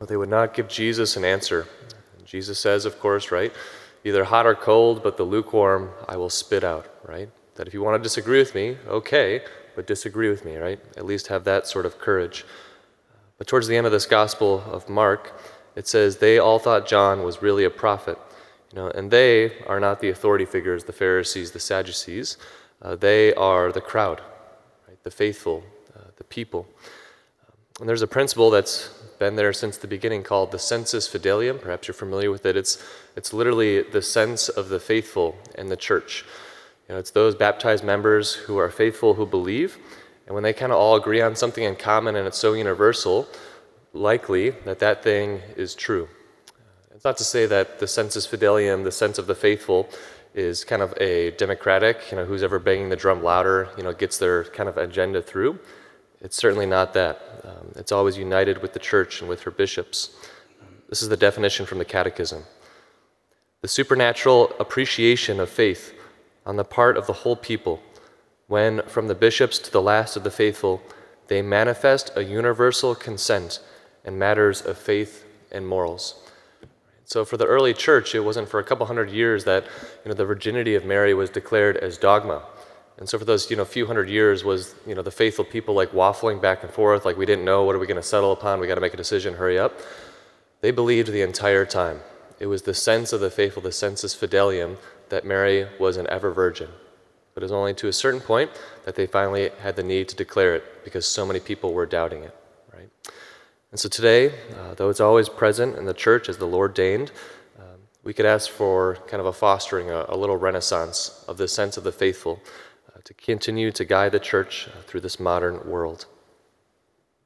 Well, they would not give Jesus an answer. Jesus says, of course, right? Either hot or cold, but the lukewarm I will spit out, right? That if you want to disagree with me, okay, but disagree with me, right? At least have that sort of courage. But towards the end of this Gospel of Mark, it says they all thought John was really a prophet. You know, and they are not the authority figures, the Pharisees, the Sadducees. Uh, they are the crowd, right? the faithful, uh, the people. And there's a principle that's been there since the beginning called the Sensus fidelium. Perhaps you're familiar with it. It's, it's literally the sense of the faithful in the church. You know, it's those baptized members who are faithful who believe, and when they kind of all agree on something in common and it's so universal, likely that that thing is true. It's not to say that the sensus fidelium, the sense of the faithful, is kind of a democratic, you know, who's ever banging the drum louder, you know, gets their kind of agenda through. It's certainly not that. Um, it's always united with the church and with her bishops. This is the definition from the Catechism. The supernatural appreciation of faith on the part of the whole people, when from the bishops to the last of the faithful, they manifest a universal consent in matters of faith and morals. So for the early church, it wasn't for a couple hundred years that you know, the virginity of Mary was declared as dogma. And so for those you know, few hundred years was you know, the faithful people like waffling back and forth, like we didn't know, what are we going to settle upon? We got to make a decision, hurry up. They believed the entire time. It was the sense of the faithful, the sensus fidelium, that Mary was an ever virgin. But it was only to a certain point that they finally had the need to declare it because so many people were doubting it. Right? And so today, uh, though it's always present in the church as the Lord deigned, um, we could ask for kind of a fostering, a, a, little renaissance of the sense of the faithful to continue to guide the church uh, through this modern world.